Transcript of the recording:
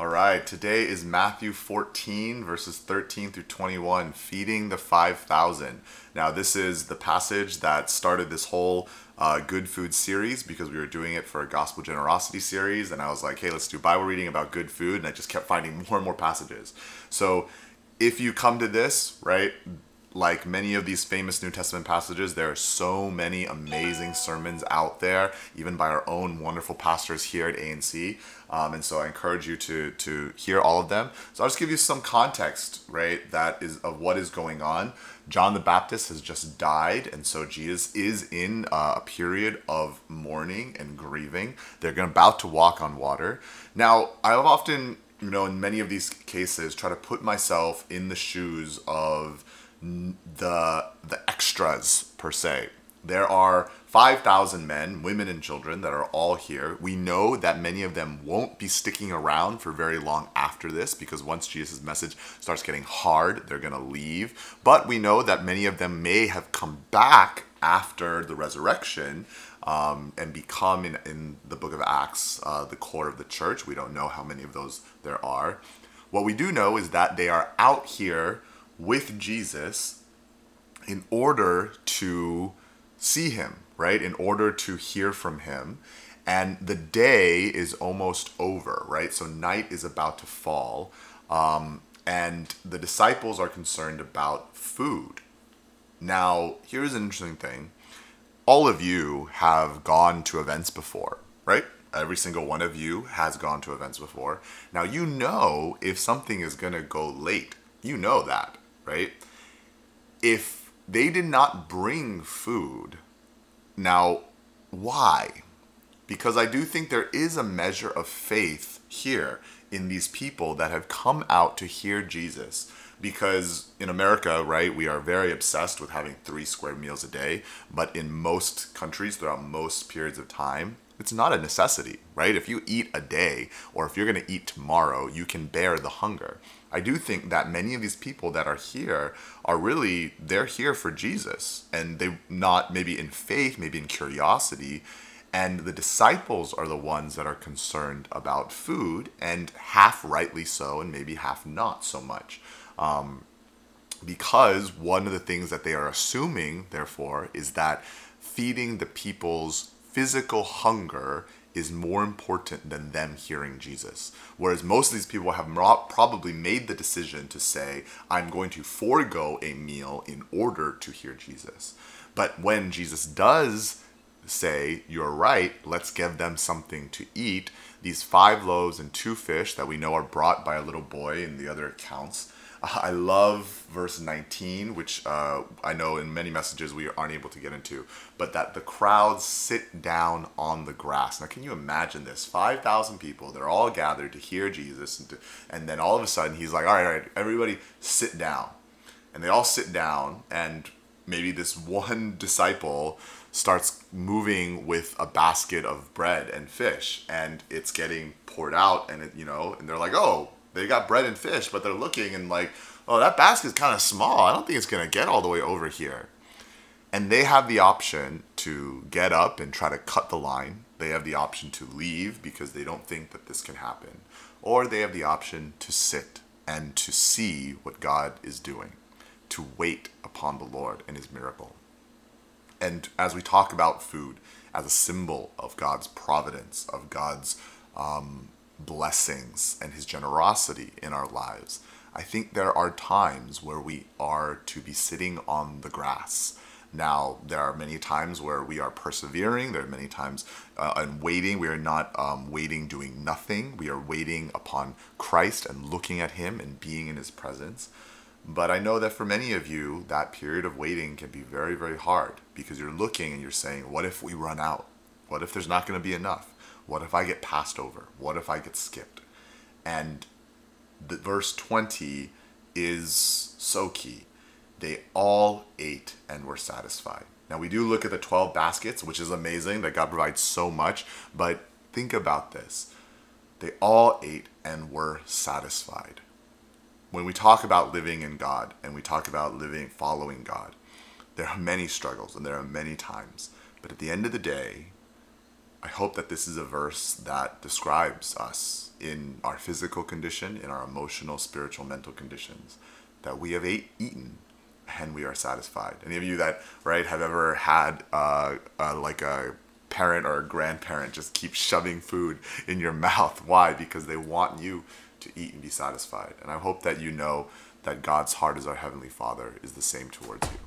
All right, today is Matthew 14, verses 13 through 21, feeding the 5,000. Now, this is the passage that started this whole uh, good food series because we were doing it for a gospel generosity series. And I was like, hey, let's do Bible reading about good food. And I just kept finding more and more passages. So, if you come to this, right, like many of these famous New Testament passages, there are so many amazing sermons out there, even by our own wonderful pastors here at ANC. Um, and so I encourage you to to hear all of them. So I'll just give you some context, right? That is of what is going on. John the Baptist has just died, and so Jesus is in uh, a period of mourning and grieving. They're going about to walk on water. Now, I've often, you know, in many of these cases, try to put myself in the shoes of the the extras per se. There are 5,000 men, women, and children that are all here. We know that many of them won't be sticking around for very long after this because once Jesus' message starts getting hard, they're going to leave. But we know that many of them may have come back after the resurrection um, and become, in, in the book of Acts, uh, the core of the church. We don't know how many of those there are. What we do know is that they are out here with Jesus in order to see him, right? In order to hear from him. And the day is almost over, right? So night is about to fall. Um, and the disciples are concerned about food. Now, here's an interesting thing. All of you have gone to events before, right? Every single one of you has gone to events before. Now, you know if something is going to go late. You know that right? If they did not bring food, now why? Because I do think there is a measure of faith here in these people that have come out to hear Jesus. Because in America, right, we are very obsessed with having three square meals a day. But in most countries, throughout most periods of time, it's not a necessity, right? If you eat a day or if you're going to eat tomorrow, you can bear the hunger. I do think that many of these people that are here are really they're here for Jesus and they not maybe in faith, maybe in curiosity. And the disciples are the ones that are concerned about food, and half rightly so, and maybe half not so much. Um, because one of the things that they are assuming, therefore, is that feeding the people's physical hunger is more important than them hearing Jesus. Whereas most of these people have probably made the decision to say, I'm going to forego a meal in order to hear Jesus. But when Jesus does say, You're right, let's give them something to eat, these five loaves and two fish that we know are brought by a little boy in the other accounts I love verse 19, which uh, I know in many messages we aren't able to get into, but that the crowds sit down on the grass. Now, can you imagine this? 5,000 people, they're all gathered to hear Jesus, and, to, and then all of a sudden he's like, all right, all right, everybody sit down. And they all sit down, and maybe this one disciple starts moving with a basket of bread and fish, and it's getting poured out, and it, you know, and they're like, oh, they got bread and fish, but they're looking and like, oh, that basket's kind of small. I don't think it's gonna get all the way over here. And they have the option to get up and try to cut the line. They have the option to leave because they don't think that this can happen. Or they have the option to sit and to see what God is doing, to wait upon the Lord and his miracle. And as we talk about food as a symbol of God's providence, of God's um, blessings and his generosity in our lives, I think there are times where we are to be sitting on the grass. Now, there are many times where we are persevering. There are many times uh, and waiting. We are not um, waiting, doing nothing. We are waiting upon Christ and looking at Him and being in His presence. But I know that for many of you, that period of waiting can be very, very hard because you're looking and you're saying, What if we run out? What if there's not going to be enough? What if I get passed over? What if I get skipped? And the verse 20 is so key. They all ate and were satisfied. Now we do look at the 12 baskets, which is amazing that God provides so much, but think about this. They all ate and were satisfied. When we talk about living in God and we talk about living following God, there are many struggles and there are many times, but at the end of the day, I hope that this is a verse that describes us in our physical condition, in our emotional, spiritual, mental conditions, that we have ate, eaten and we are satisfied. Any of you that right have ever had uh, uh, like a parent or a grandparent just keep shoving food in your mouth? Why? Because they want you to eat and be satisfied. And I hope that you know that God's heart as our heavenly Father is the same towards you.